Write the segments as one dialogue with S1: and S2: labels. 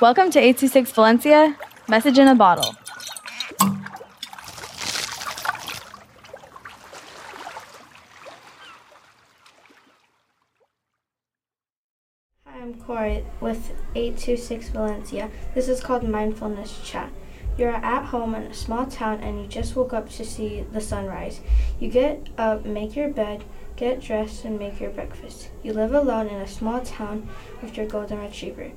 S1: Welcome to 826 Valencia, message in a bottle.
S2: Hi, I'm Corey with 826 Valencia. This is called Mindfulness Chat. You're at home in a small town and you just woke up to see the sunrise. You get up, make your bed, get dressed, and make your breakfast. You live alone in a small town with your golden retriever.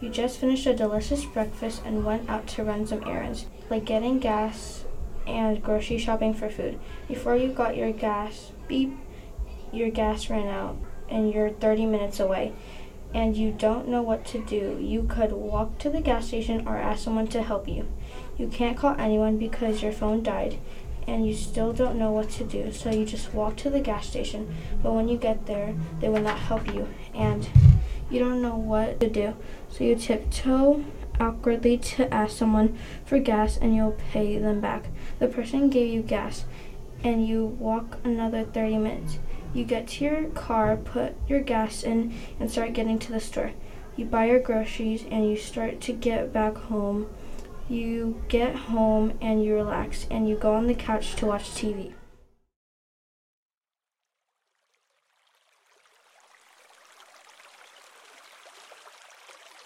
S2: You just finished a delicious breakfast and went out to run some errands, like getting gas and grocery shopping for food. Before you got your gas, beep, your gas ran out and you're 30 minutes away and you don't know what to do. You could walk to the gas station or ask someone to help you. You can't call anyone because your phone died and you still don't know what to do, so you just walk to the gas station. But when you get there, they will not help you and you don't know what to do. So you tiptoe awkwardly to ask someone for gas and you'll pay them back. The person gave you gas and you walk another 30 minutes. You get to your car, put your gas in, and start getting to the store. You buy your groceries and you start to get back home. You get home and you relax and you go on the couch to watch TV.